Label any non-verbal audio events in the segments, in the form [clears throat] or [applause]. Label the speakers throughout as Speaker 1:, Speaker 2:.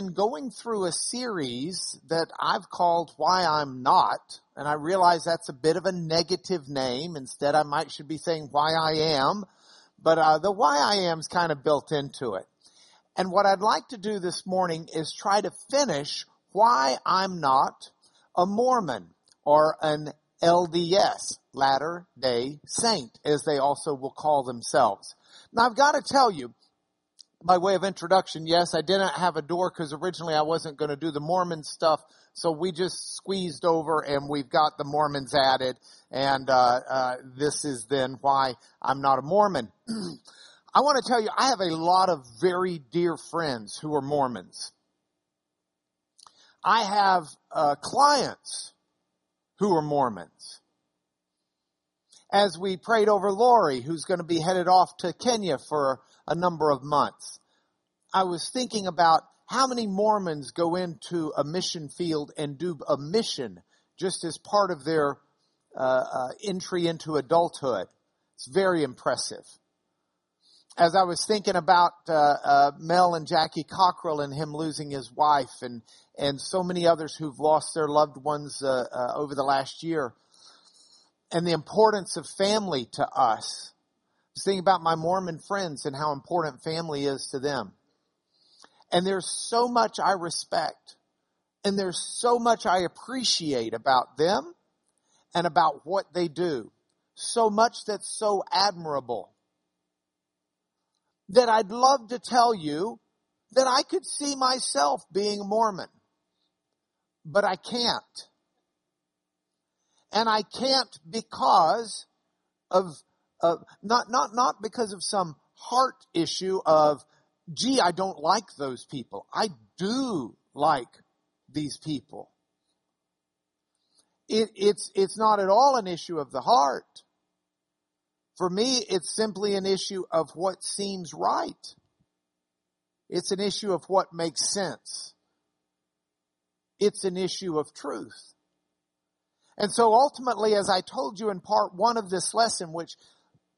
Speaker 1: been going through a series that I've called Why I'm Not, and I realize that's a bit of a negative name. Instead, I might should be saying Why I Am, but uh, the Why I Am is kind of built into it. And what I'd like to do this morning is try to finish why I'm not a Mormon or an LDS, Latter Day Saint, as they also will call themselves. Now I've got to tell you, by way of introduction, yes, I didn't have a door because originally I wasn't going to do the Mormon stuff. So we just squeezed over and we've got the Mormons added. And, uh, uh, this is then why I'm not a Mormon. [clears throat] I want to tell you, I have a lot of very dear friends who are Mormons. I have, uh, clients who are Mormons. As we prayed over Lori, who's going to be headed off to Kenya for a number of months. I was thinking about how many Mormons go into a mission field and do a mission just as part of their uh, uh, entry into adulthood. It's very impressive. As I was thinking about uh, uh Mel and Jackie Cockrell and him losing his wife, and and so many others who've lost their loved ones uh, uh, over the last year, and the importance of family to us, was thinking about my Mormon friends and how important family is to them. And there's so much I respect and there's so much I appreciate about them and about what they do. So much that's so admirable that I'd love to tell you that I could see myself being a Mormon, but I can't. And I can't because of uh, not not not because of some heart issue of gee I don't like those people. I do like these people. It, it's it's not at all an issue of the heart. For me, it's simply an issue of what seems right. It's an issue of what makes sense. It's an issue of truth. And so ultimately, as I told you in part one of this lesson, which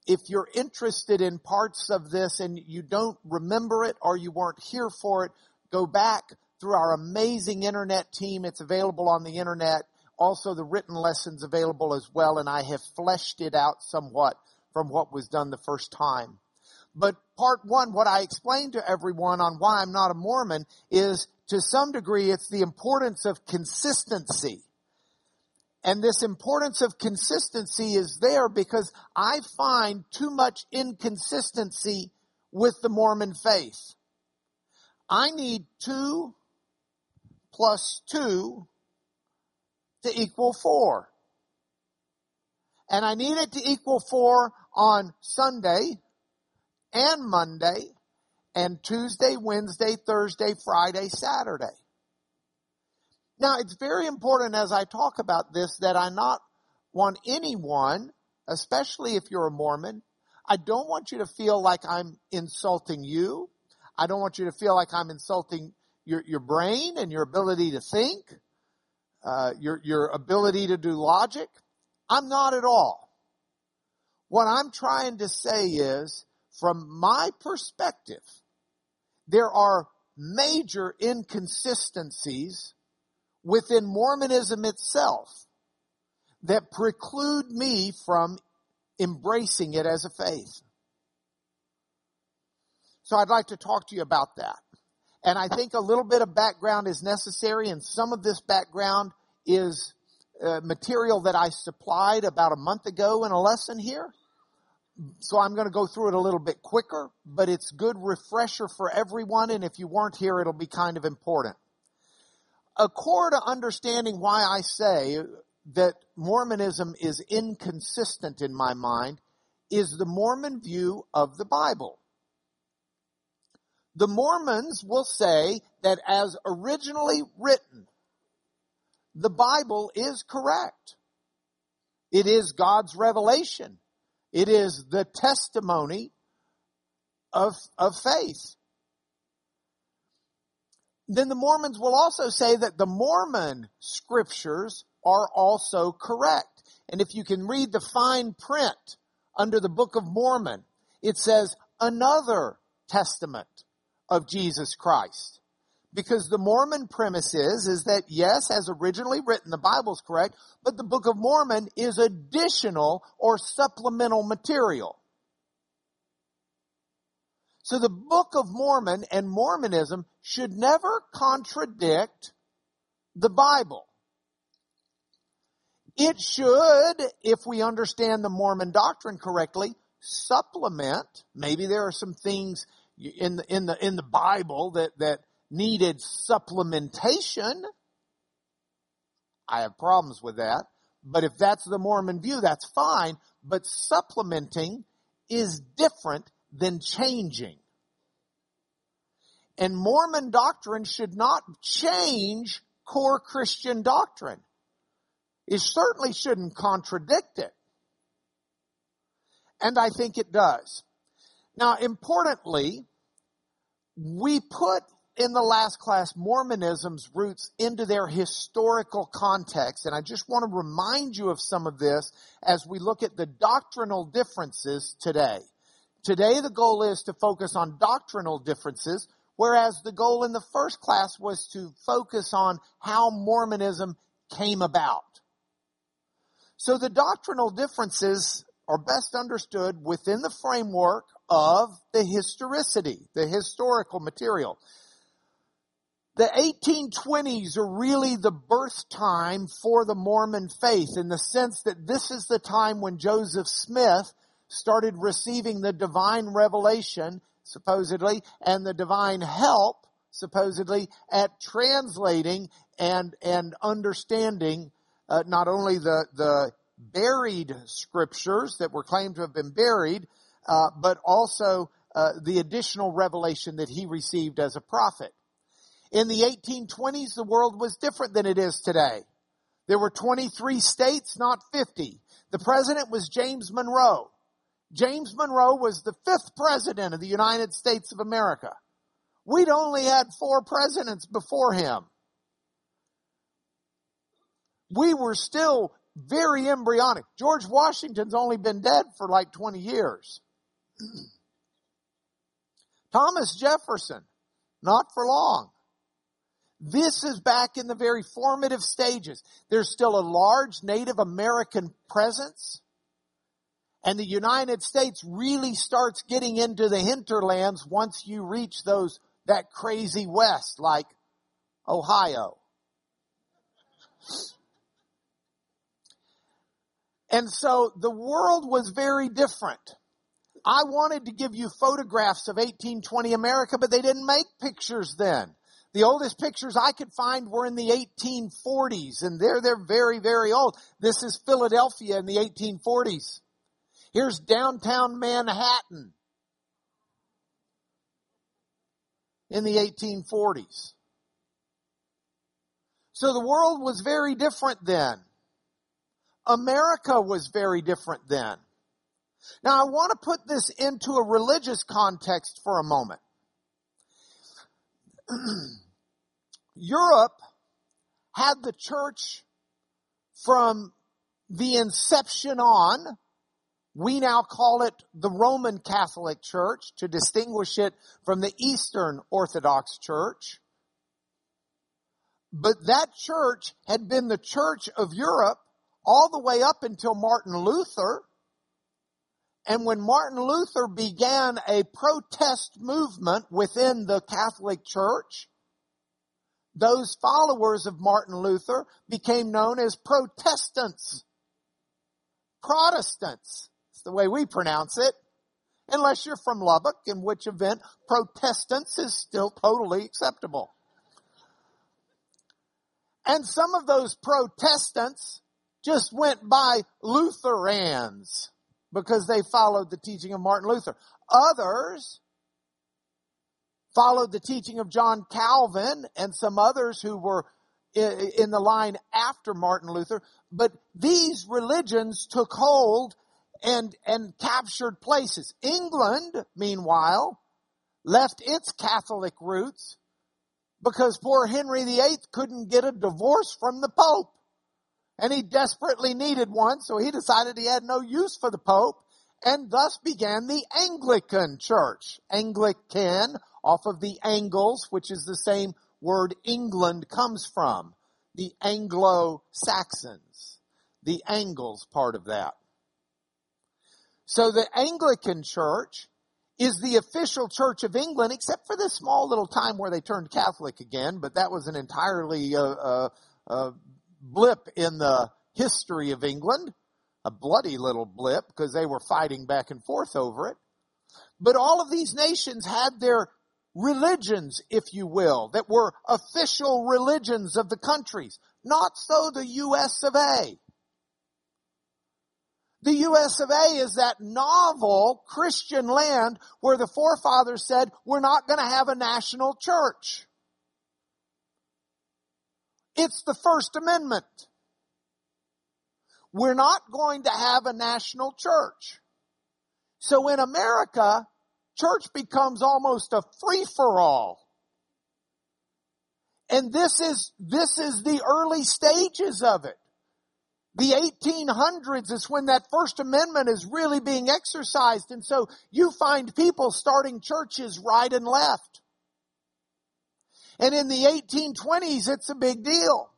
Speaker 1: if you're interested in parts of this and you don't remember it or you weren't here for it, go back through our amazing internet team. It's available on the internet. Also the written lessons available as well. And I have fleshed it out somewhat from what was done the first time. But part one, what I explained to everyone on why I'm not a Mormon is to some degree it's the importance of consistency. And this importance of consistency is there because I find too much inconsistency with the Mormon faith. I need two plus two to equal four. And I need it to equal four on Sunday and Monday and Tuesday, Wednesday, Thursday, Friday, Saturday. Now, it's very important as I talk about this that I not want anyone, especially if you're a Mormon, I don't want you to feel like I'm insulting you. I don't want you to feel like I'm insulting your, your brain and your ability to think, uh, your, your ability to do logic. I'm not at all. What I'm trying to say is, from my perspective, there are major inconsistencies within Mormonism itself that preclude me from embracing it as a faith. So I'd like to talk to you about that. And I think a little bit of background is necessary, and some of this background is uh, material that I supplied about a month ago in a lesson here. So I'm going to go through it a little bit quicker, but it's good refresher for everyone, and if you weren't here, it'll be kind of important a core to understanding why I say that Mormonism is inconsistent in my mind is the Mormon view of the Bible. The Mormons will say that as originally written, the Bible is correct. It is God's revelation. It is the testimony of, of faith then the Mormons will also say that the Mormon scriptures are also correct. And if you can read the fine print under the Book of Mormon, it says another testament of Jesus Christ. Because the Mormon premise is, is that yes, as originally written, the Bible's correct, but the Book of Mormon is additional or supplemental material. So the Book of Mormon and Mormonism should never contradict the Bible. It should, if we understand the Mormon doctrine correctly, supplement. Maybe there are some things in the, in the, in the Bible that, that needed supplementation. I have problems with that. But if that's the Mormon view, that's fine. But supplementing is different than changing. And Mormon doctrine should not change core Christian doctrine. It certainly shouldn't contradict it. And I think it does. Now, importantly, we put in the last class Mormonism's roots into their historical context. And I just want to remind you of some of this as we look at the doctrinal differences today. Today, the goal is to focus on doctrinal differences, whereas the goal in the first class was to focus on how Mormonism came about. So the doctrinal differences are best understood within the framework of the historicity, the historical material. The 1820s are really the birth time for the Mormon faith in the sense that this is the time when Joseph Smith started receiving the divine revelation, supposedly, and the divine help, supposedly, at translating and, and understanding uh, not only the, the buried scriptures that were claimed to have been buried, uh, but also uh, the additional revelation that he received as a prophet. In the 1820s, the world was different than it is today. There were 23 states, not 50. The president was James Monroe. James Monroe was the fifth president of the United States of America. We'd only had four presidents before him we were still very embryonic. George Washington's only been dead for like 20 years. [clears throat] Thomas Jefferson, not for long. This is back in the very formative stages. There's still a large Native American presence. And the United States really starts getting into the hinterlands once you reach those, that crazy west like Ohio. And so the world was very different. I wanted to give you photographs of 1820 America, but they didn't make pictures then. The oldest pictures I could find were in the 1840s, and they're, they're very, very old. This is Philadelphia in the 1840s. Here's downtown Manhattan in the 1840s. So the world was very different then. America was very different then. Now I want to put this into a religious context for a moment. [clears throat] Europe had the church from the inception on. We now call it the Roman Catholic Church to distinguish it from the Eastern Orthodox Church. But that church had been the church of Europe all the way up until Martin Luther. And when Martin Luther began a protest movement within the Catholic Church, those followers of Martin Luther became known as Protestants. Protestants. The way we pronounce it. Unless you're from Lubbock, in which event Protestants is still totally acceptable. And some of those Protestants just went by Lutherans because they followed the teaching of Martin Luther. Others followed the teaching of John Calvin and some others who were in the line after Martin Luther. But these religions took hold and, and captured places. England, meanwhile, left its Catholic roots because poor Henry VIII couldn't get a divorce from the Pope and he desperately needed one, so he decided he had no use for the Pope, and thus began the Anglican Church. Anglican, off of the Angles, which is the same word England comes from. The Anglo-Saxons. The Angles part of that. So the Anglican Church is the official Church of England, except for this small little time where they turned Catholic again, but that was an entirely uh, uh, uh, blip in the history of England, a bloody little blip because they were fighting back and forth over it. But all of these nations had their religions, if you will, that were official religions of the countries. Not so the US of A. The US of A is that novel Christian land where the forefathers said, we're not going to have a national church. It's the First Amendment. We're not going to have a national church. So in America, church becomes almost a free for all. And this is, this is the early stages of it. The 1800s is when that First Amendment is really being exercised. And so you find people starting churches right and left. And in the 1820s, it's a big deal.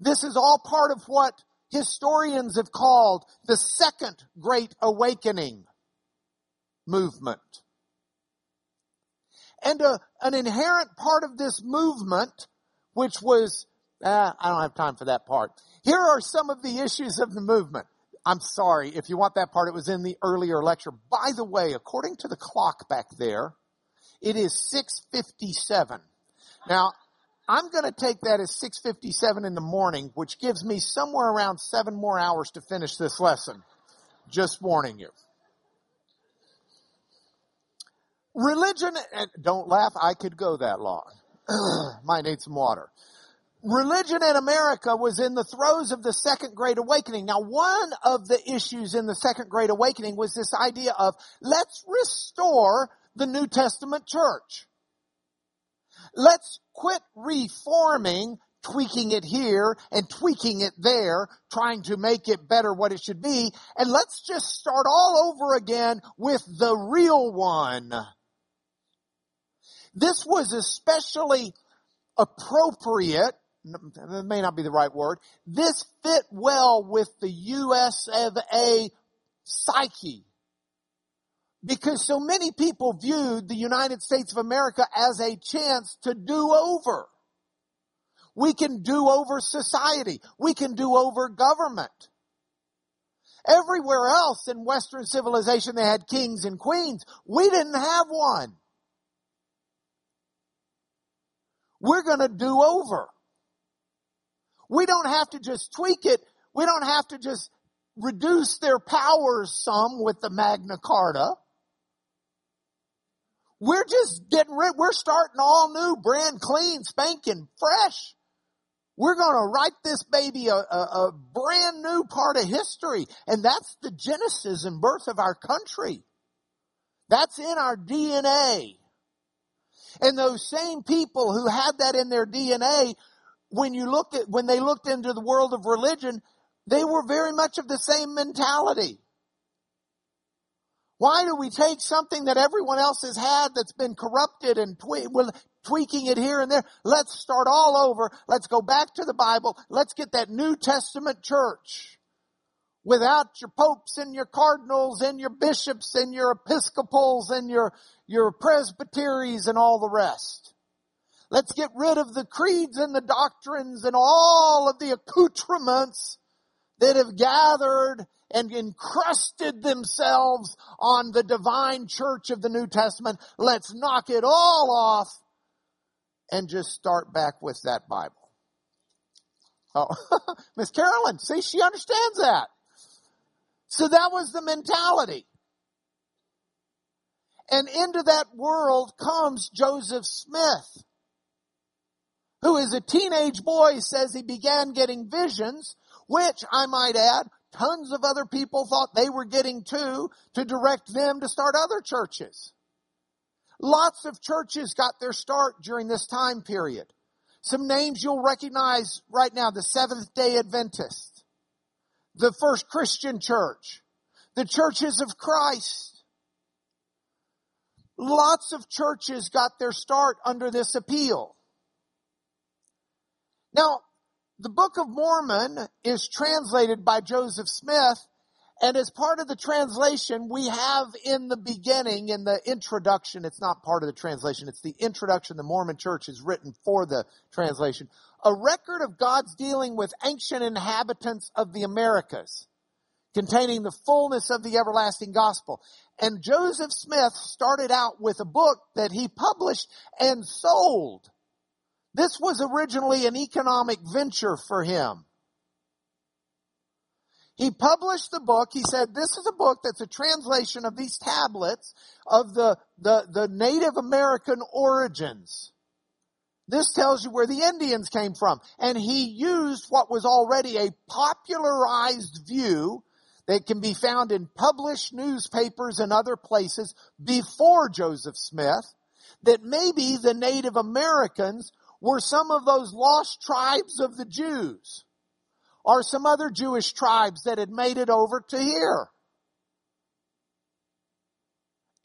Speaker 1: This is all part of what historians have called the Second Great Awakening movement. And a, uh, an inherent part of this movement, which was, uh, I don't have time for that part. Here are some of the issues of the movement. I'm sorry, if you want that part, it was in the earlier lecture. By the way, according to the clock back there, it is 657. Now, I'm going to take that as 657 in the morning, which gives me somewhere around seven more hours to finish this lesson. Just warning you. Religion, and don't laugh, I could go that long. [clears throat] Might need some water. Religion in America was in the throes of the Second Great Awakening. Now, one of the issues in the Second Great Awakening was this idea of let's restore the New Testament church. Let's quit reforming, tweaking it here and tweaking it there, trying to make it better what it should be, and let's just start all over again with the real one. This was especially appropriate, may not be the right word, this fit well with the US of A psyche. Because so many people viewed the United States of America as a chance to do over. We can do over society. We can do over government. Everywhere else in Western civilization they had kings and queens. We didn't have one. We're going to do over. We don't have to just tweak it. We don't have to just reduce their powers some with the Magna Carta. We're just getting rid, we're starting all new, brand clean, spanking, fresh. We're going to write this baby a, a, a, brand new part of history. And that's the genesis and birth of our country. That's in our DNA. And those same people who had that in their DNA, when you looked at, when they looked into the world of religion, they were very much of the same mentality. Why do we take something that everyone else has had that's been corrupted and twe- well, tweaking it here and there? Let's start all over. Let's go back to the Bible. Let's get that New Testament church without your popes and your cardinals and your bishops and your episcopals and your, your presbyteries and all the rest. Let's get rid of the creeds and the doctrines and all of the accoutrements that have gathered and encrusted themselves on the divine church of the New Testament. Let's knock it all off and just start back with that Bible. Oh, [laughs] Miss Carolyn, see, she understands that. So that was the mentality. And into that world comes Joseph Smith, who is a teenage boy, says he began getting visions, which I might add, tons of other people thought they were getting too, to direct them to start other churches. Lots of churches got their start during this time period. Some names you'll recognize right now, the Seventh day Adventist, the First Christian Church, the Churches of Christ, Lots of churches got their start under this appeal. Now, the Book of Mormon is translated by Joseph Smith, and as part of the translation, we have in the beginning, in the introduction, it's not part of the translation, it's the introduction the Mormon church has written for the translation, a record of God's dealing with ancient inhabitants of the Americas, containing the fullness of the everlasting gospel. And Joseph Smith started out with a book that he published and sold this was originally an economic venture for him. He published the book. He said, this is a book that's a translation of these tablets of the, the, the Native American origins. This tells you where the Indians came from. And he used what was already a popularized view that can be found in published newspapers and other places before Joseph Smith, that maybe the Native Americans were some of those lost tribes of the Jews or some other Jewish tribes that had made it over to here.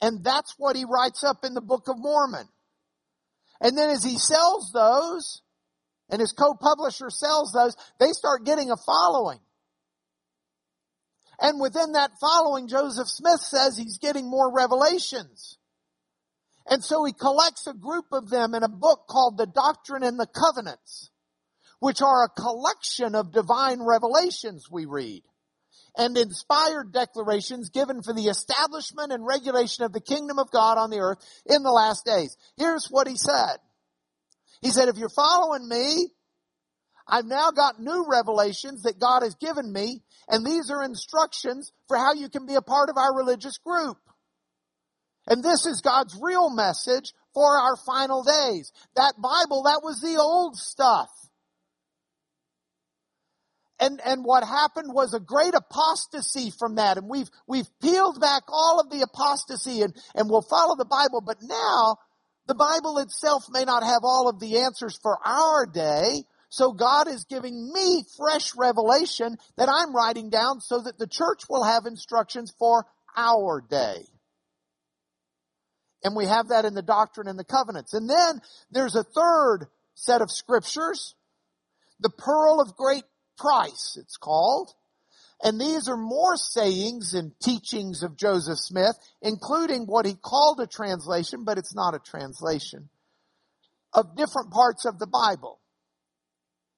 Speaker 1: And that's what he writes up in the Book of Mormon. And then as he sells those, and his co-publisher sells those, they start getting a following. And within that following, Joseph Smith says he's getting more revelations. And so he collects a group of them in a book called The Doctrine and the Covenants, which are a collection of divine revelations we read and inspired declarations given for the establishment and regulation of the kingdom of God on the earth in the last days. Here's what he said. He said, if you're following me, I've now got new revelations that God has given me, and these are instructions for how you can be a part of our religious group. And this is God's real message for our final days. That Bible, that was the old stuff. And, and what happened was a great apostasy from that. And we've, we've peeled back all of the apostasy and, and we'll follow the Bible. But now, the Bible itself may not have all of the answers for our day. So God is giving me fresh revelation that I'm writing down so that the church will have instructions for our day. And we have that in the doctrine and the covenants. And then there's a third set of scriptures, the pearl of great price, it's called. And these are more sayings and teachings of Joseph Smith, including what he called a translation, but it's not a translation, of different parts of the Bible.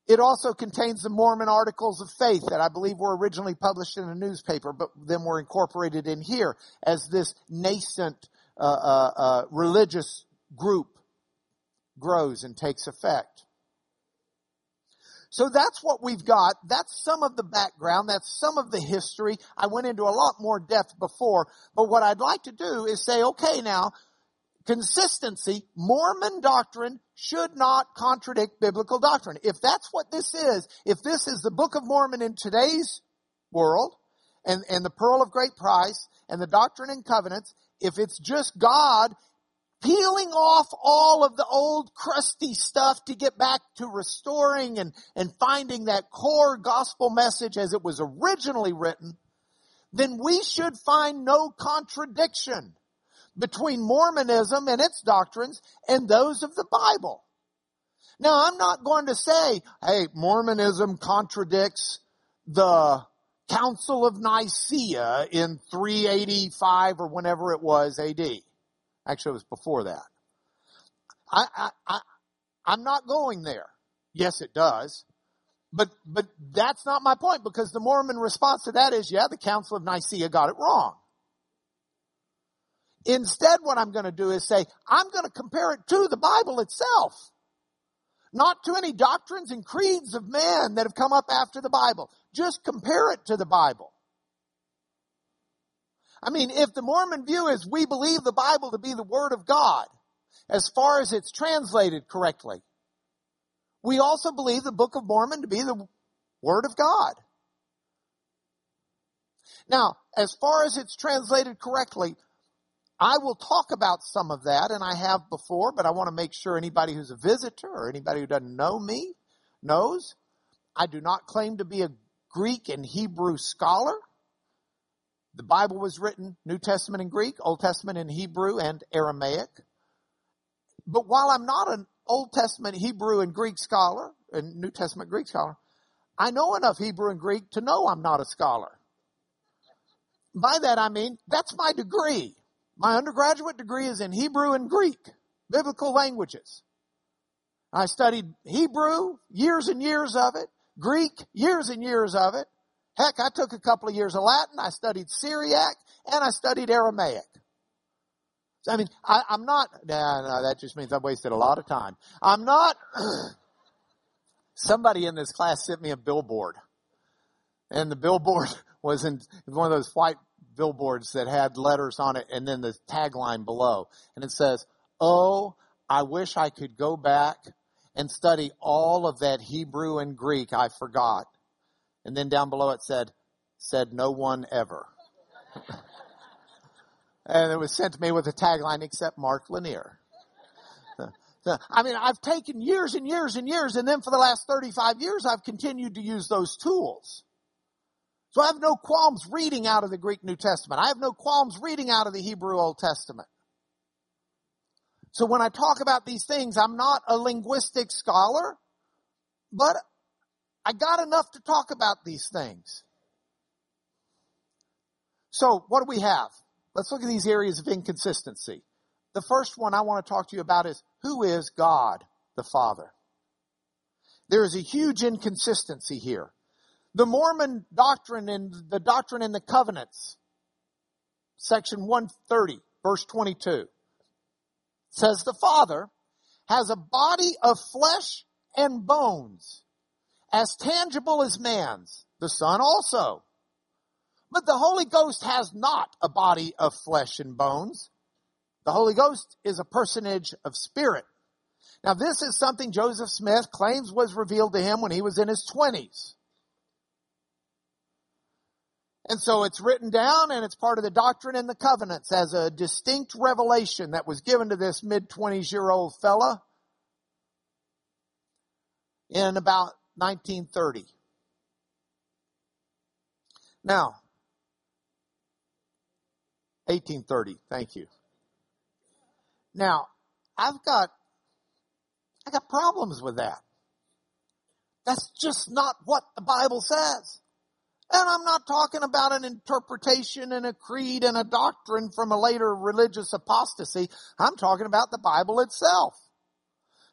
Speaker 1: It also contains the Mormon Articles of Faith that I believe were originally published in a newspaper, but then were incorporated in here as this nascent uh, religious group grows and takes effect. So that's what we've got. That's some of the background. That's some of the history. I went into a lot more depth before, but what I'd like to do is say, okay, now, consistency, Mormon doctrine should not contradict biblical doctrine. If that's what this is, if this is the Book of Mormon in today's world, and, and the pearl of great price, and the doctrine and covenants, if it's just God peeling off all of the old crusty stuff to get back to restoring and, and finding that core gospel message as it was originally written, then we should find no contradiction between Mormonism and its doctrines and those of the Bible. Now, I'm not going to say, hey, Mormonism contradicts the Council of Nicaea in 385 or whenever it was AD. Actually, it was before that. I, I, I, I'm not going there. Yes, it does. But, but that's not my point because the Mormon response to that is, yeah, the Council of Nicaea got it wrong. Instead, what I'm going to do is say, I'm going to compare it to the Bible itself. Not to any doctrines and creeds of man that have come up after the Bible. Just compare it to the Bible. I mean, if the Mormon view is we believe the Bible to be the Word of God, as far as it's translated correctly, we also believe the Book of Mormon to be the Word of God. Now, as far as it's translated correctly, I will talk about some of that, and I have before, but I want to make sure anybody who's a visitor or anybody who doesn't know me knows I do not claim to be a Greek and Hebrew scholar. The Bible was written New Testament in Greek, Old Testament in Hebrew and Aramaic. But while I'm not an Old Testament Hebrew and Greek scholar, and New Testament Greek scholar. I know enough Hebrew and Greek to know I'm not a scholar. By that I mean, that's my degree. My undergraduate degree is in Hebrew and Greek, biblical languages. I studied Hebrew, years and years of it, Greek, years and years of it. Heck, I took a couple of years of Latin, I studied Syriac, and I studied Aramaic. I mean, I, am not, nah, no, that just means I've wasted a lot of time. I'm not, [clears throat] somebody in this class sent me a billboard. And the billboard [laughs] was in one of those white billboards that had letters on it and then the tagline below. And it says, Oh, I wish I could go back and study all of that Hebrew and Greek I forgot. And then down below it said, said no one ever. [laughs] and it was sent to me with a tagline except Mark Lanier. I mean, I've taken years and years and years, and then for the last 35 years, I've continued to use those tools. So I have no qualms reading out of the Greek New Testament. I have no qualms reading out of the Hebrew Old Testament. So when I talk about these things, I'm not a linguistic scholar, but I got enough to talk about these things. So what do we have? Let's look at these areas of inconsistency. The first one I want to talk to you about is who is God the Father? There is a huge inconsistency here. The Mormon doctrine and the doctrine in the covenants, section 130, verse 22, says the Father has a body of flesh and bones, as tangible as man's, the Son also. But the Holy Ghost has not a body of flesh and bones, the Holy Ghost is a personage of spirit. Now this is something Joseph Smith claims was revealed to him when he was in his twenties. And so it's written down and it's part of the doctrine and the covenants as a distinct revelation that was given to this mid twenties year old fella in about 1930. Now, 1830, thank you. Now, I've got, I got problems with that. That's just not what the Bible says. And I'm not talking about an interpretation and a creed and a doctrine from a later religious apostasy. I'm talking about the Bible itself.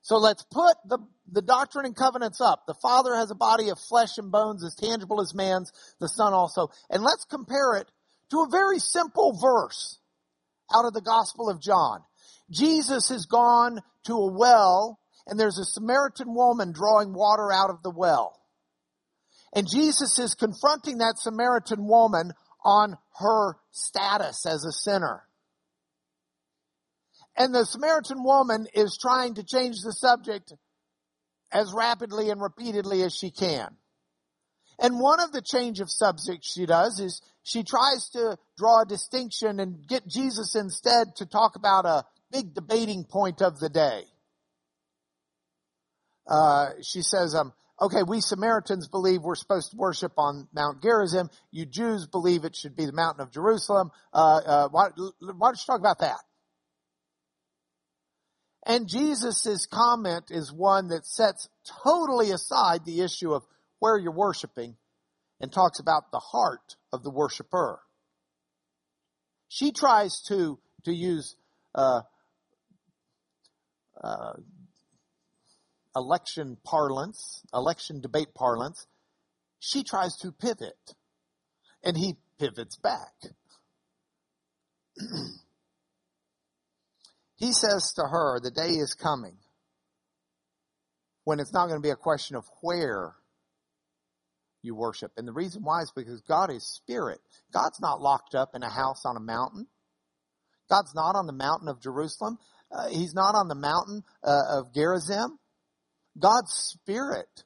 Speaker 1: So let's put the, the doctrine and covenants up. The Father has a body of flesh and bones as tangible as man's, the Son also. And let's compare it to a very simple verse out of the Gospel of John. Jesus has gone to a well and there's a Samaritan woman drawing water out of the well. And Jesus is confronting that Samaritan woman on her status as a sinner. And the Samaritan woman is trying to change the subject as rapidly and repeatedly as she can. And one of the change of subject she does is she tries to draw a distinction and get Jesus instead to talk about a big debating point of the day. Uh, she says, um, okay, we Samaritans believe we're supposed to worship on Mount Gerizim. You Jews believe it should be the mountain of Jerusalem. Uh, uh, why, why don't you talk about that? And Jesus' comment is one that sets totally aside the issue of where you're worshiping and talks about the heart of the worshiper. She tries to, to use uh, uh, election parlance, election debate parlance, she tries to pivot. And he pivots back. [clears throat] he says to her, the day is coming when it's not going to be a question of where you worship. And the reason why is because God is spirit. God's not locked up in a house on a mountain. God's not on the mountain of Jerusalem. Uh, he's not on the mountain uh, of Gerizim. God's spirit.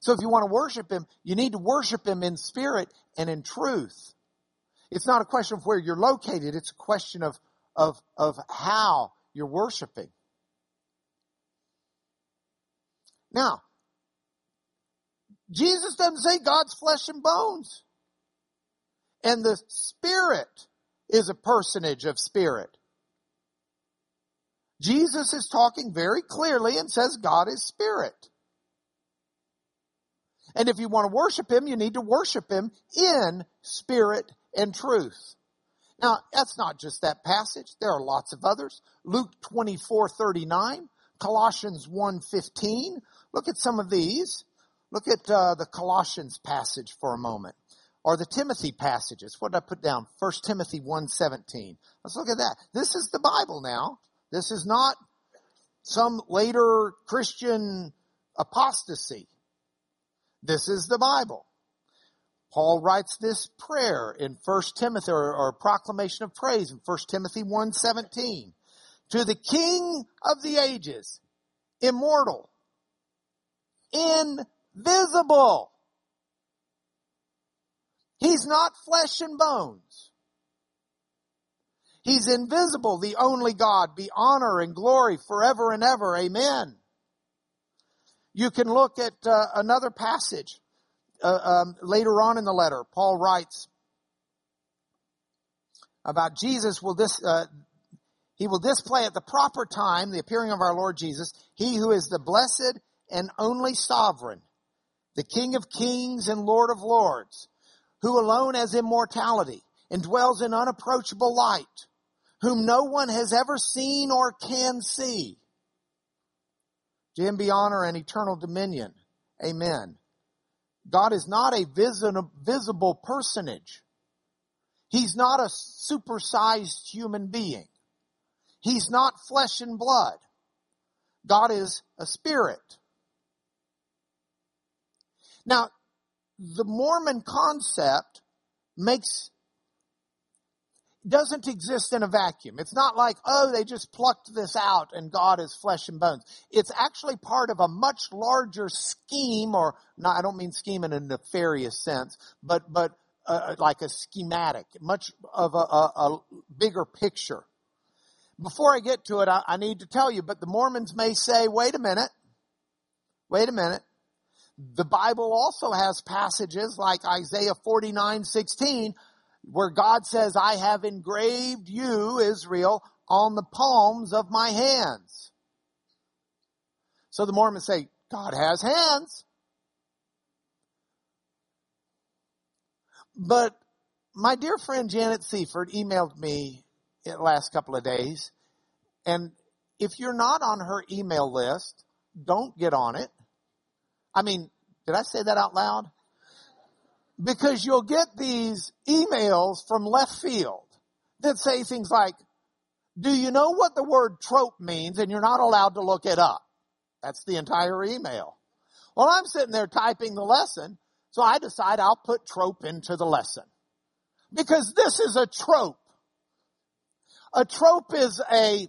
Speaker 1: So if you want to worship him, you need to worship him in spirit and in truth. It's not a question of where you're located, it's a question of, of, of how you're worshiping. Now, Jesus doesn't say God's flesh and bones. And the Spirit is a personage of spirit. Jesus is talking very clearly and says God is spirit. And if you want to worship him, you need to worship him in spirit and truth. Now, that's not just that passage. There are lots of others. Luke 24, 39, Colossians 1, 15. Look at some of these. Look at uh, the Colossians passage for a moment. Or the Timothy passages. What did I put down? 1 Timothy 1, 17. Let's look at that. This is the Bible now. This is not some later Christian apostasy. This is the Bible. Paul writes this prayer in 1 Timothy or, or proclamation of praise in 1 Timothy 1:17. To the King of the ages, immortal, invisible. He's not flesh and bones. He's invisible, the only God. Be honor and glory forever and ever. Amen. You can look at uh, another passage uh, um, later on in the letter. Paul writes about Jesus will this uh, he will display at the proper time the appearing of our Lord Jesus, he who is the blessed and only sovereign, the King of kings and Lord of lords, who alone has immortality and dwells in unapproachable light, whom no one has ever seen or can see. To him be honor and eternal dominion. Amen. God is not a visible personage. He's not a supersized human being. He's not flesh and blood. God is a spirit. Now, the Mormon concept makes doesn't exist in a vacuum. It's not like, oh, they just plucked this out and God is flesh and bones. It's actually part of a much larger scheme, or not, I don't mean scheme in a nefarious sense, but, but, uh, like a schematic, much of a, a, a, bigger picture. Before I get to it, I, I need to tell you, but the Mormons may say, wait a minute, wait a minute. The Bible also has passages like Isaiah 49, 16, where God says, I have engraved you, Israel, on the palms of my hands. So the Mormons say, God has hands. But my dear friend Janet Seifert emailed me the last couple of days. And if you're not on her email list, don't get on it. I mean, did I say that out loud? Because you'll get these emails from left field that say things like, do you know what the word trope means? And you're not allowed to look it up. That's the entire email. Well, I'm sitting there typing the lesson, so I decide I'll put trope into the lesson. Because this is a trope. A trope is a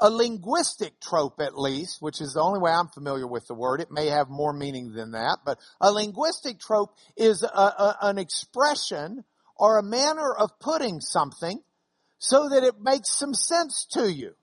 Speaker 1: a linguistic trope at least, which is the only way I'm familiar with the word. It may have more meaning than that, but a linguistic trope is a, a, an expression or a manner of putting something so that it makes some sense to you.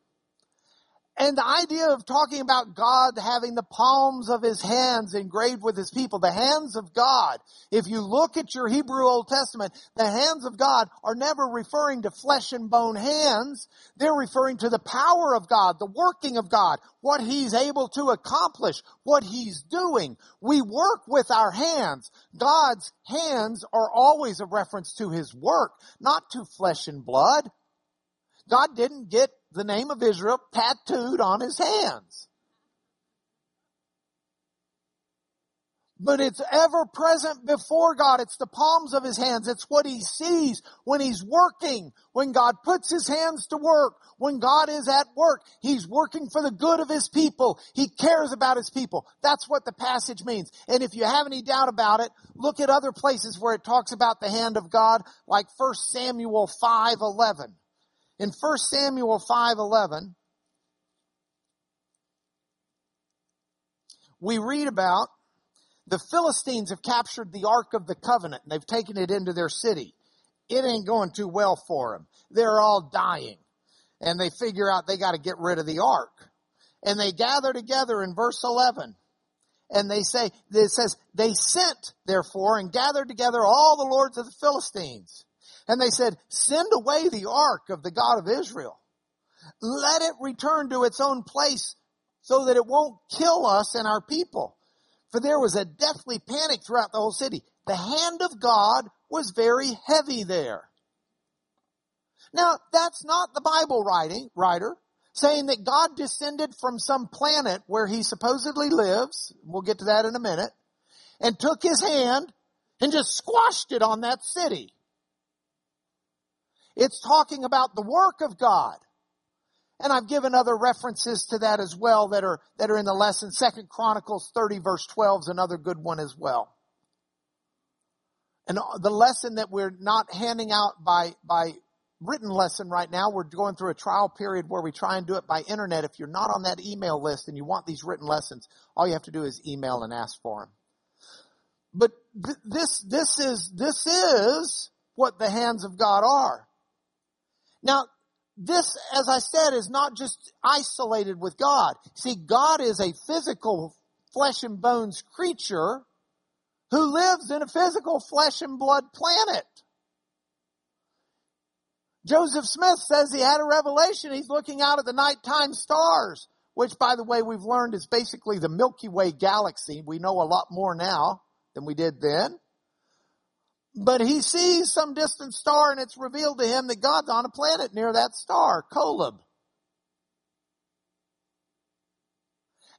Speaker 1: And the idea of talking about God having the palms of his hands engraved with his people, the hands of God, if you look at your Hebrew Old Testament, the hands of God are never referring to flesh and bone hands. They're referring to the power of God, the working of God, what he's able to accomplish, what he's doing. We work with our hands. God's hands are always a reference to his work, not to flesh and blood. God didn't get the name of Israel tattooed on his hands. But it's ever present before God. It's the palms of his hands. It's what he sees when he's working. When God puts his hands to work. When God is at work. He's working for the good of his people. He cares about his people. That's what the passage means. And if you have any doubt about it, look at other places where it talks about the hand of God, like 1 Samuel 5, 11. In 1 Samuel 5:11, we read about the Philistines have captured the Ark of the Covenant and they've taken it into their city. It ain't going too well for them. They're all dying. And they figure out they got to get rid of the Ark. And they gather together in verse 11. And they say, it says, they sent therefore and gathered together all the lords of the Philistines and they said, send away the ark of the God of Israel. Let it return to its own place so that it won't kill us and our people. for there was a deathly panic throughout the whole city. The hand of God was very heavy there. Now, that's not the Bible writing, writer saying that God descended from some planet where he supposedly lives. We'll get to that in a minute. And took his hand and just squashed it on that city. It's talking about the work of God. And I've given other references to that as well that are, that are in the lesson. Second Chronicles 30 verse 12 is another good one as well. And the lesson that we're not handing out by, by written lesson right now. We're going through a trial period where we try and do it by internet. If you're not on that email list and you want these written lessons, all you have to do is email and ask for them. But th- this, this is, this is what the hands of God are. Now, this, as I said, is not just isolated with God. See, God is a physical flesh and bones creature who lives in a physical flesh and blood planet. Joseph Smith says he had a revelation. He's looking out at the nighttime stars, which by the way, we've learned is basically the Milky Way galaxy. We know a lot more now than we did then. But he sees some distant star and it's revealed to him that God's on a planet near that star, Kolob.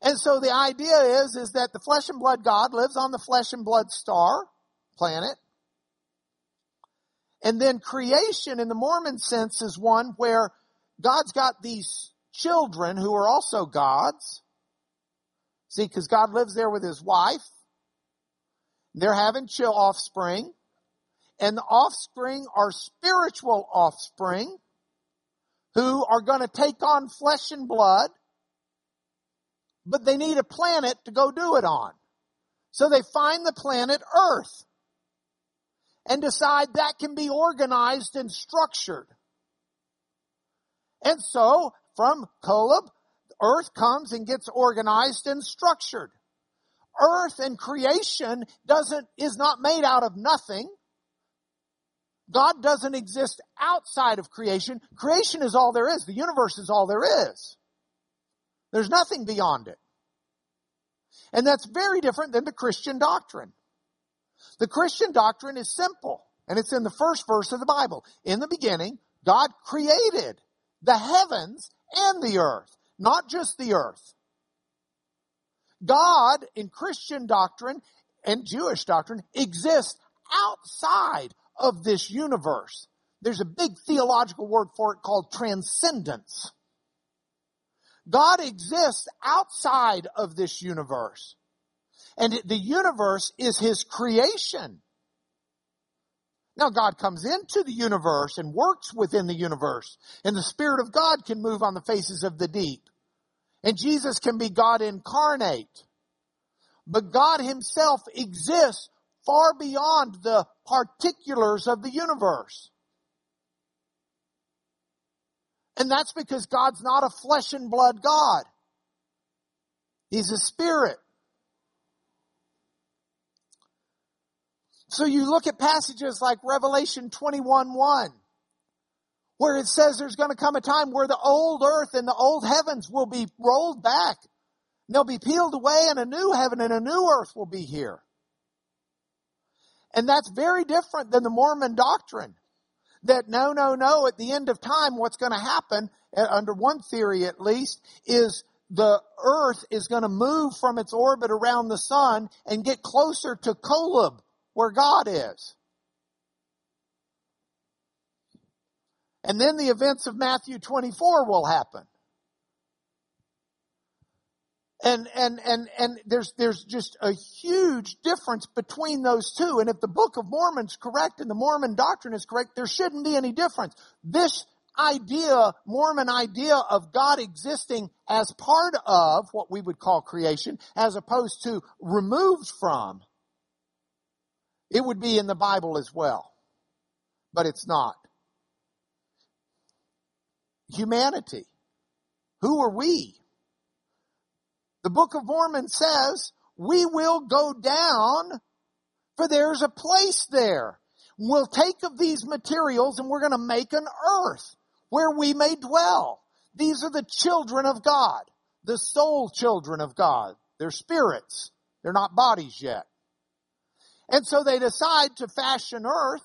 Speaker 1: And so the idea is, is that the flesh and blood God lives on the flesh and blood star planet. And then creation in the Mormon sense is one where God's got these children who are also God's. See, because God lives there with his wife. They're having chill offspring. And the offspring are spiritual offspring who are going to take on flesh and blood, but they need a planet to go do it on. So they find the planet Earth and decide that can be organized and structured. And so, from Kolob, earth comes and gets organized and structured. Earth and creation doesn't, is not made out of nothing. God doesn't exist outside of creation. Creation is all there is. The universe is all there is. There's nothing beyond it. And that's very different than the Christian doctrine. The Christian doctrine is simple, and it's in the first verse of the Bible. In the beginning, God created the heavens and the earth, not just the earth. God, in Christian doctrine and Jewish doctrine, exists outside of this universe. There's a big theological word for it called transcendence. God exists outside of this universe. And the universe is his creation. Now God comes into the universe and works within the universe. And the Spirit of God can move on the faces of the deep. And Jesus can be God incarnate. But God himself exists far beyond the particulars of the universe. And that's because God's not a flesh and blood God. He's a spirit. So you look at passages like Revelation 21 1, where it says there's going to come a time where the old earth and the old heavens will be rolled back. They'll be peeled away and a new heaven and a new earth will be here. And that's very different than the Mormon doctrine. That no, no, no, at the end of time, what's going to happen, uh, under one theory at least, is the earth is going to move from its orbit around the sun and get closer to Kolob, where God is. And then the events of Matthew 24 will happen. And, and, and, and there's, there's just a huge difference between those two. And if the Book of Mormon's correct and the Mormon doctrine is correct, there shouldn't be any difference. This idea, Mormon idea of God existing as part of what we would call creation, as opposed to removed from, it would be in the Bible as well, but it's not. Humanity. Who are we? The Book of Mormon says we will go down for there's a place there. We'll take of these materials and we're going to make an earth where we may dwell. These are the children of God, the soul children of God. They're spirits. They're not bodies yet. And so they decide to fashion earth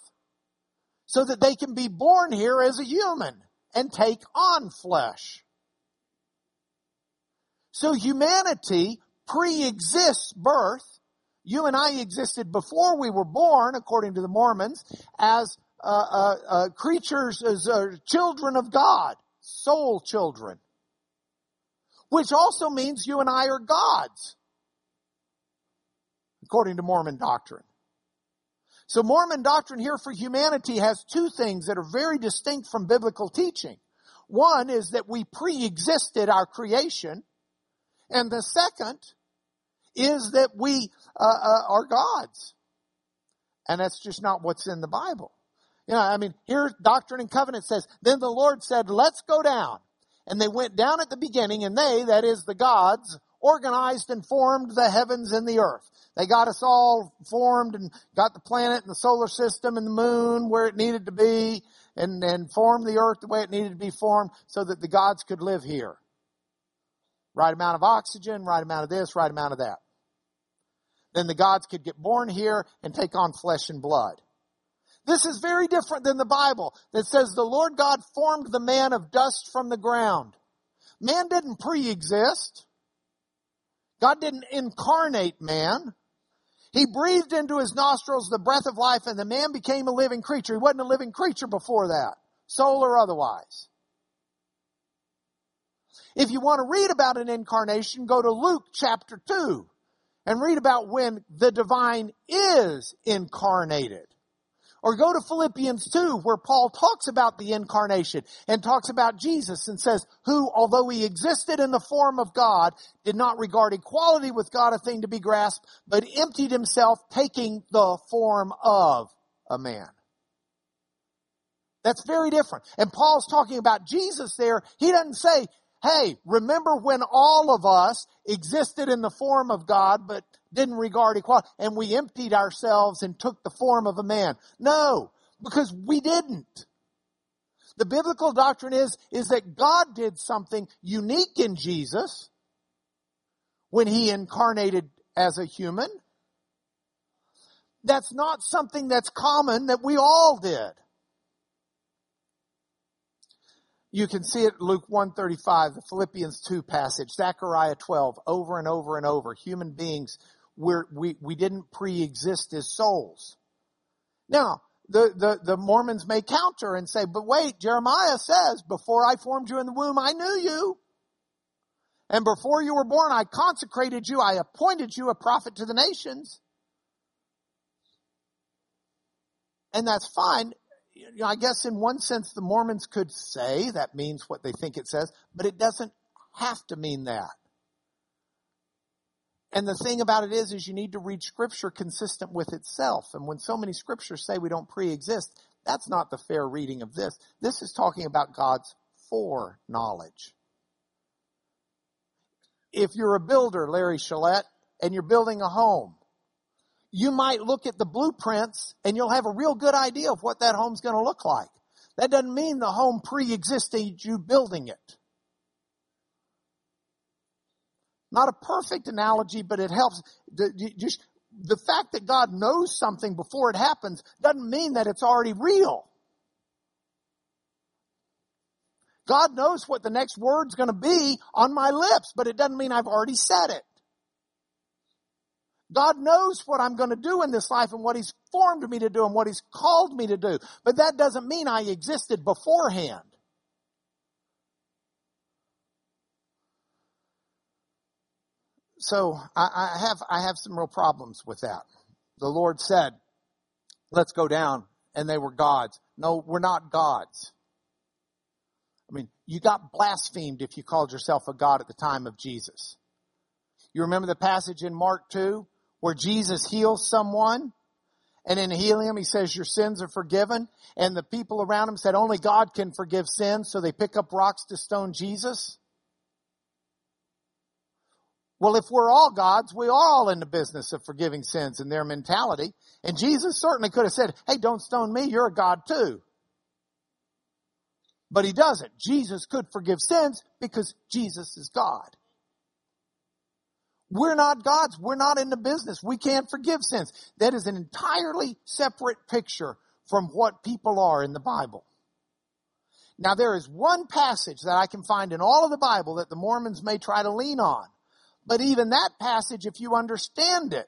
Speaker 1: so that they can be born here as a human and take on flesh. So humanity pre-exists birth. You and I existed before we were born, according to the Mormons, as uh, uh, uh, creatures, as uh, children of God, soul children. Which also means you and I are gods, according to Mormon doctrine. So Mormon doctrine here for humanity has two things that are very distinct from biblical teaching. One is that we pre-existed our creation, and the second is that we uh, uh, are gods. And that's just not what's in the Bible. You know, I mean, here Doctrine and Covenant says, then the Lord said, let's go down. And they went down at the beginning, and they, that is the gods, organized and formed the heavens and the earth. They got us all formed and got the planet and the solar system and the moon where it needed to be and, and formed the earth the way it needed to be formed so that the gods could live here. Right amount of oxygen, right amount of this, right amount of that. Then the gods could get born here and take on flesh and blood. This is very different than the Bible that says the Lord God formed the man of dust from the ground. Man didn't pre-exist. God didn't incarnate man. He breathed into his nostrils the breath of life and the man became a living creature. He wasn't a living creature before that, soul or otherwise. If you want to read about an incarnation, go to Luke chapter 2 and read about when the divine is incarnated. Or go to Philippians 2 where Paul talks about the incarnation and talks about Jesus and says, who, although he existed in the form of God, did not regard equality with God a thing to be grasped, but emptied himself taking the form of a man. That's very different. And Paul's talking about Jesus there. He doesn't say, hey, remember when all of us existed in the form of God, but didn't regard equality, and we emptied ourselves and took the form of a man. No, because we didn't. The biblical doctrine is, is that God did something unique in Jesus when he incarnated as a human. That's not something that's common that we all did. You can see it Luke 135, the Philippians 2 passage, Zechariah 12, over and over and over. Human beings, we're, we, we didn't pre-exist as souls. Now, the, the, the Mormons may counter and say, but wait, Jeremiah says, before I formed you in the womb, I knew you. And before you were born, I consecrated you. I appointed you a prophet to the nations. And that's fine you know, I guess in one sense the Mormons could say that means what they think it says, but it doesn't have to mean that. And the thing about it is, is you need to read scripture consistent with itself. And when so many scriptures say we don't pre-exist, that's not the fair reading of this. This is talking about God's foreknowledge. If you're a builder, Larry Shalett, and you're building a home, you might look at the blueprints and you'll have a real good idea of what that home's going to look like. That doesn't mean the home pre-existed you building it. Not a perfect analogy, but it helps. Just the fact that God knows something before it happens doesn't mean that it's already real. God knows what the next word's going to be on my lips, but it doesn't mean I've already said it. God knows what I'm going to do in this life and what He's formed me to do and what He's called me to do. But that doesn't mean I existed beforehand. So I, I have, I have some real problems with that. The Lord said, let's go down. And they were gods. No, we're not gods. I mean, you got blasphemed if you called yourself a God at the time of Jesus. You remember the passage in Mark 2 where Jesus heals someone and in healing him, he says, your sins are forgiven. And the people around him said, only God can forgive sins. So they pick up rocks to stone Jesus. Well, if we're all gods, we are all in the business of forgiving sins in their mentality. And Jesus certainly could have said, hey, don't stone me. You're a God too. But he doesn't. Jesus could forgive sins because Jesus is God. We're not gods. We're not in the business. We can't forgive sins. That is an entirely separate picture from what people are in the Bible. Now there is one passage that I can find in all of the Bible that the Mormons may try to lean on. But even that passage, if you understand it,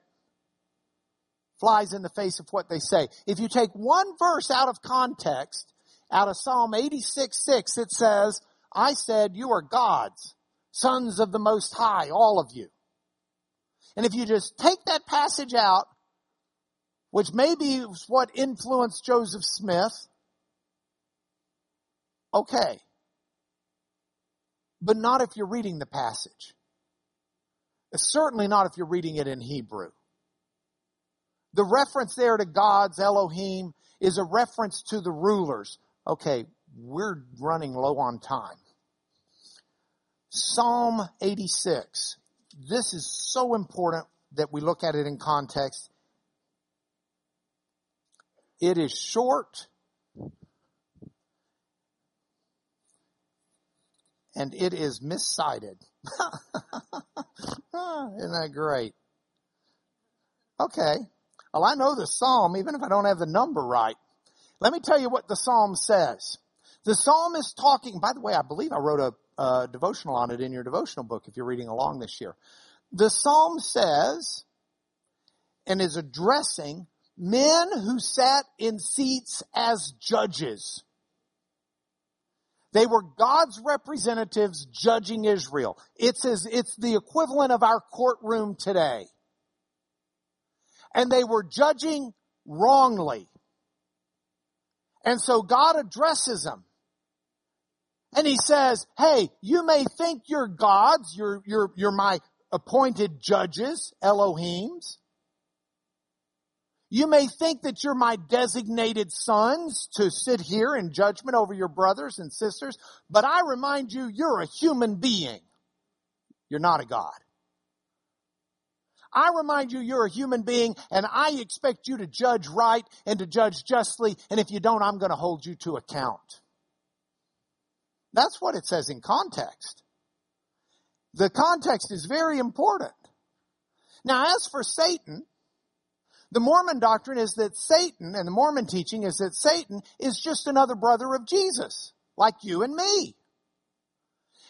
Speaker 1: flies in the face of what they say. If you take one verse out of context, out of Psalm 86, 6, it says, I said, you are gods, sons of the Most High, all of you. And if you just take that passage out, which maybe is what influenced Joseph Smith, okay. But not if you're reading the passage. Certainly not if you're reading it in Hebrew. The reference there to God's Elohim is a reference to the rulers. Okay, we're running low on time. Psalm 86. This is so important that we look at it in context. It is short and it is miscited. [laughs] Isn't that great? Okay. Well, I know the psalm, even if I don't have the number right. Let me tell you what the psalm says. The psalm is talking, by the way, I believe I wrote a, a devotional on it in your devotional book if you're reading along this year. The psalm says, and is addressing men who sat in seats as judges. They were God's representatives judging Israel. It's as, it's the equivalent of our courtroom today. And they were judging wrongly. And so God addresses them. And he says, hey, you may think you're gods, you're, you're, you're my appointed judges, Elohims. You may think that you're my designated sons to sit here in judgment over your brothers and sisters, but I remind you, you're a human being. You're not a God. I remind you, you're a human being, and I expect you to judge right and to judge justly, and if you don't, I'm going to hold you to account. That's what it says in context. The context is very important. Now, as for Satan, the Mormon doctrine is that Satan, and the Mormon teaching is that Satan is just another brother of Jesus, like you and me.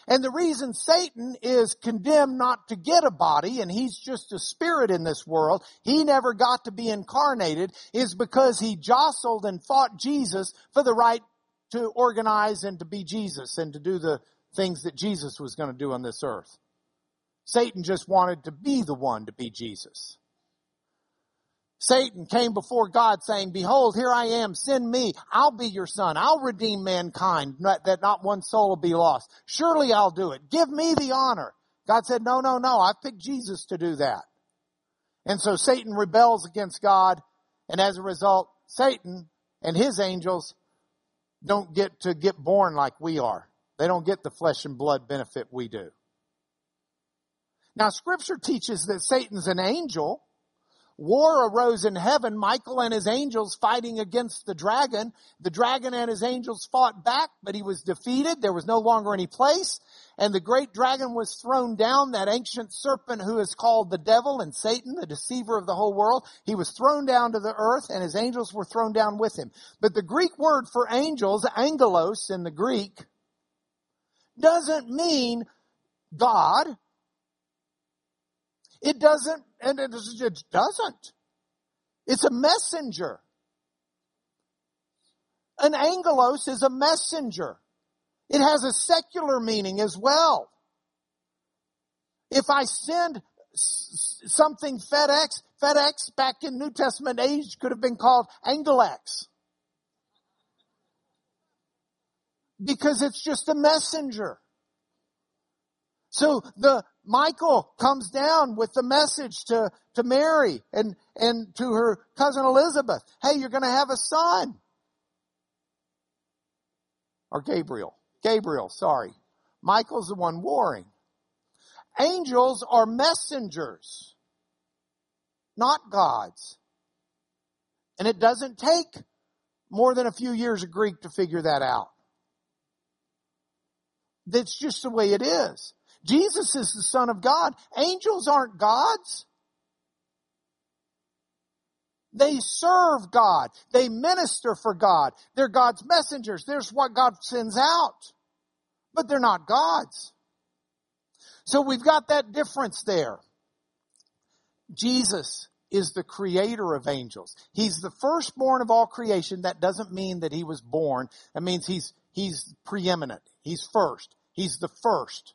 Speaker 1: And the reason Satan is condemned not to get a body and he's just a spirit in this world, he never got to be incarnated, is because he jostled and fought Jesus for the right to organize and to be Jesus and to do the things that Jesus was going to do on this earth. Satan just wanted to be the one to be Jesus. Satan came before God saying, behold, here I am, send me, I'll be your son, I'll redeem mankind, that not one soul will be lost. Surely I'll do it. Give me the honor. God said, no, no, no, I picked Jesus to do that. And so Satan rebels against God, and as a result, Satan and his angels don't get to get born like we are. They don't get the flesh and blood benefit we do. Now scripture teaches that Satan's an angel, War arose in heaven, Michael and his angels fighting against the dragon. The dragon and his angels fought back, but he was defeated. There was no longer any place. And the great dragon was thrown down, that ancient serpent who is called the devil and Satan, the deceiver of the whole world. He was thrown down to the earth and his angels were thrown down with him. But the Greek word for angels, angelos in the Greek, doesn't mean God. It doesn't and it doesn't. It's a messenger. An angelos is a messenger. It has a secular meaning as well. If I send something FedEx, FedEx back in New Testament age could have been called Angelex. Because it's just a messenger. So the Michael comes down with the message to, to Mary and, and to her cousin Elizabeth. Hey, you're going to have a son. Or Gabriel. Gabriel, sorry. Michael's the one warring. Angels are messengers, not gods. And it doesn't take more than a few years of Greek to figure that out. That's just the way it is. Jesus is the Son of God. Angels aren't gods. They serve God. They minister for God. They're God's messengers. There's what God sends out. But they're not gods. So we've got that difference there. Jesus is the creator of angels. He's the firstborn of all creation. That doesn't mean that he was born. That means he's, he's preeminent. He's first. He's the first.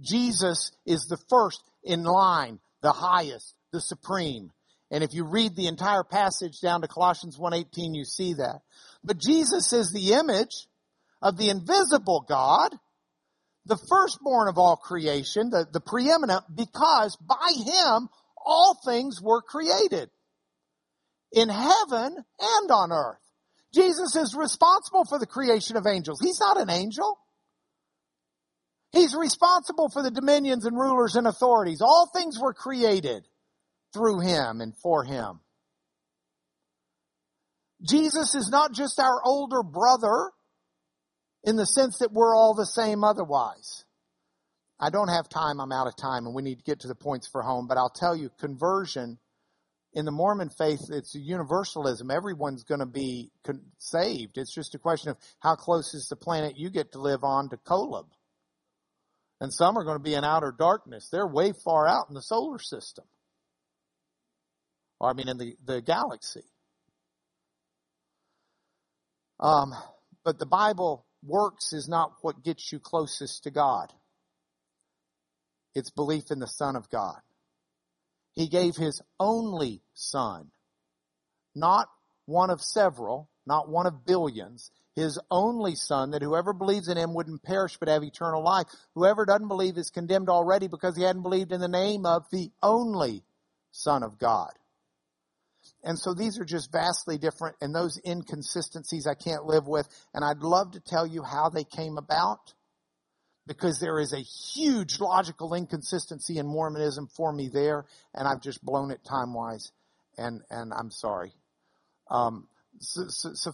Speaker 1: Jesus is the first in line, the highest, the supreme. And if you read the entire passage down to Colossians 1:18, you see that. But Jesus is the image of the invisible God, the firstborn of all creation, the, the preeminent, because by him all things were created in heaven and on earth. Jesus is responsible for the creation of angels. He's not an angel. He's responsible for the dominions and rulers and authorities. All things were created through him and for him. Jesus is not just our older brother in the sense that we're all the same otherwise. I don't have time, I'm out of time, and we need to get to the points for home, but I'll tell you, conversion in the Mormon faith, it's universalism. Everyone's going to be con- saved. It's just a question of how close is the planet you get to live on to Kolob. And some are going to be in outer darkness. They're way far out in the solar system. Or, I mean, in the, the galaxy. Um, but the Bible works is not what gets you closest to God. It's belief in the Son of God. He gave His only Son, not one of several, not one of billions, His only Son, that whoever believes in Him wouldn't perish but have eternal life. Whoever doesn't believe is condemned already because he hadn't believed in the name of the only Son of God. And so these are just vastly different, and those inconsistencies I can't live with. And I'd love to tell you how they came about because there is a huge logical inconsistency in Mormonism for me there, and I've just blown it time wise, and and I'm sorry. Um, so, so, so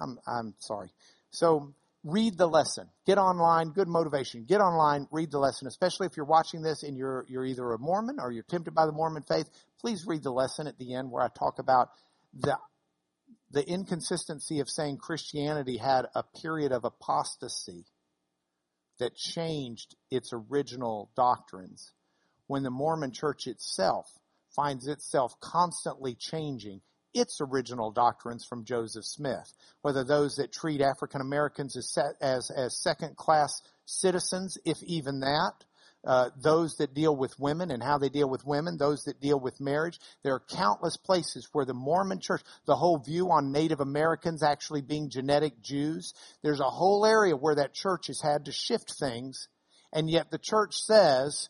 Speaker 1: I'm I'm sorry. So read the lesson. Get online. Good motivation. Get online. Read the lesson. Especially if you're watching this and you're you're either a Mormon or you're tempted by the Mormon faith. Please read the lesson at the end where I talk about the the inconsistency of saying Christianity had a period of apostasy that changed its original doctrines when the Mormon church itself finds itself constantly changing its original doctrines from Joseph Smith, whether those that treat African Americans as, as, as second class citizens, if even that, uh, those that deal with women and how they deal with women, those that deal with marriage. There are countless places where the Mormon church, the whole view on Native Americans actually being genetic Jews, there's a whole area where that church has had to shift things, and yet the church says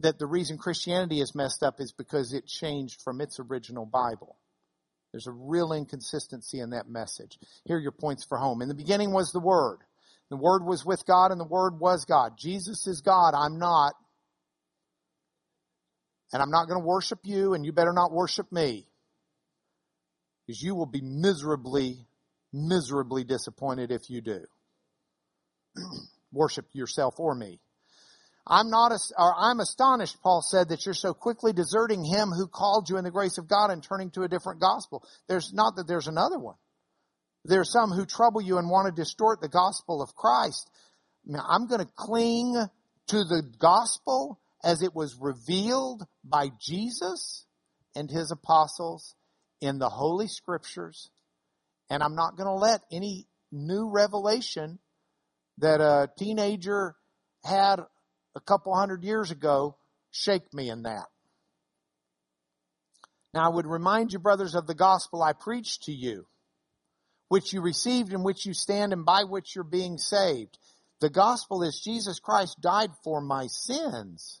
Speaker 1: that the reason Christianity is messed up is because it changed from its original Bible. There's a real inconsistency in that message. Here are your points for home. In the beginning was the Word. The Word was with God and the Word was God. Jesus is God. I'm not. And I'm not going to worship you and you better not worship me. Because you will be miserably, miserably disappointed if you do. [clears throat] worship yourself or me. I'm not, or I'm astonished, Paul said, that you're so quickly deserting him who called you in the grace of God and turning to a different gospel. There's not that there's another one. There are some who trouble you and want to distort the gospel of Christ. Now, I'm going to cling to the gospel as it was revealed by Jesus and his apostles in the Holy Scriptures. And I'm not going to let any new revelation that a teenager had a couple hundred years ago shake me in that. Now I would remind you, brothers, of the gospel I preached to you, which you received, in which you stand, and by which you're being saved. The gospel is Jesus Christ died for my sins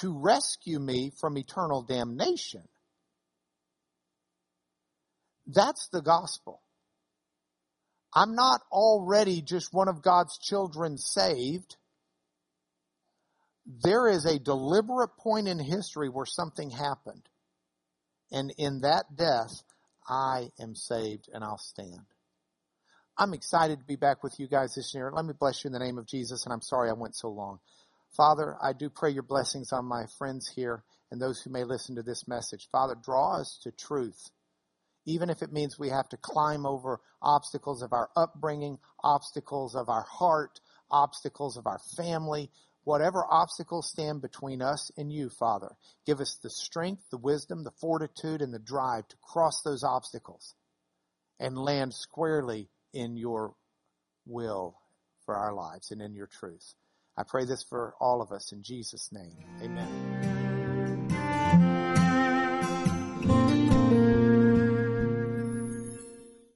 Speaker 1: to rescue me from eternal damnation. That's the gospel. I'm not already just one of God's children saved there is a deliberate point in history where something happened. And in that death, I am saved and I'll stand. I'm excited to be back with you guys this year. Let me bless you in the name of Jesus, and I'm sorry I went so long. Father, I do pray your blessings on my friends here and those who may listen to this message. Father, draw us to truth, even if it means we have to climb over obstacles of our upbringing, obstacles of our heart, obstacles of our family, whatever obstacles stand between us and you, Father. Give us the strength, the wisdom, the fortitude, and the drive to cross those obstacles and land squarely in your will for our lives and in your truth. I pray this for all of us in Jesus' name. Amen.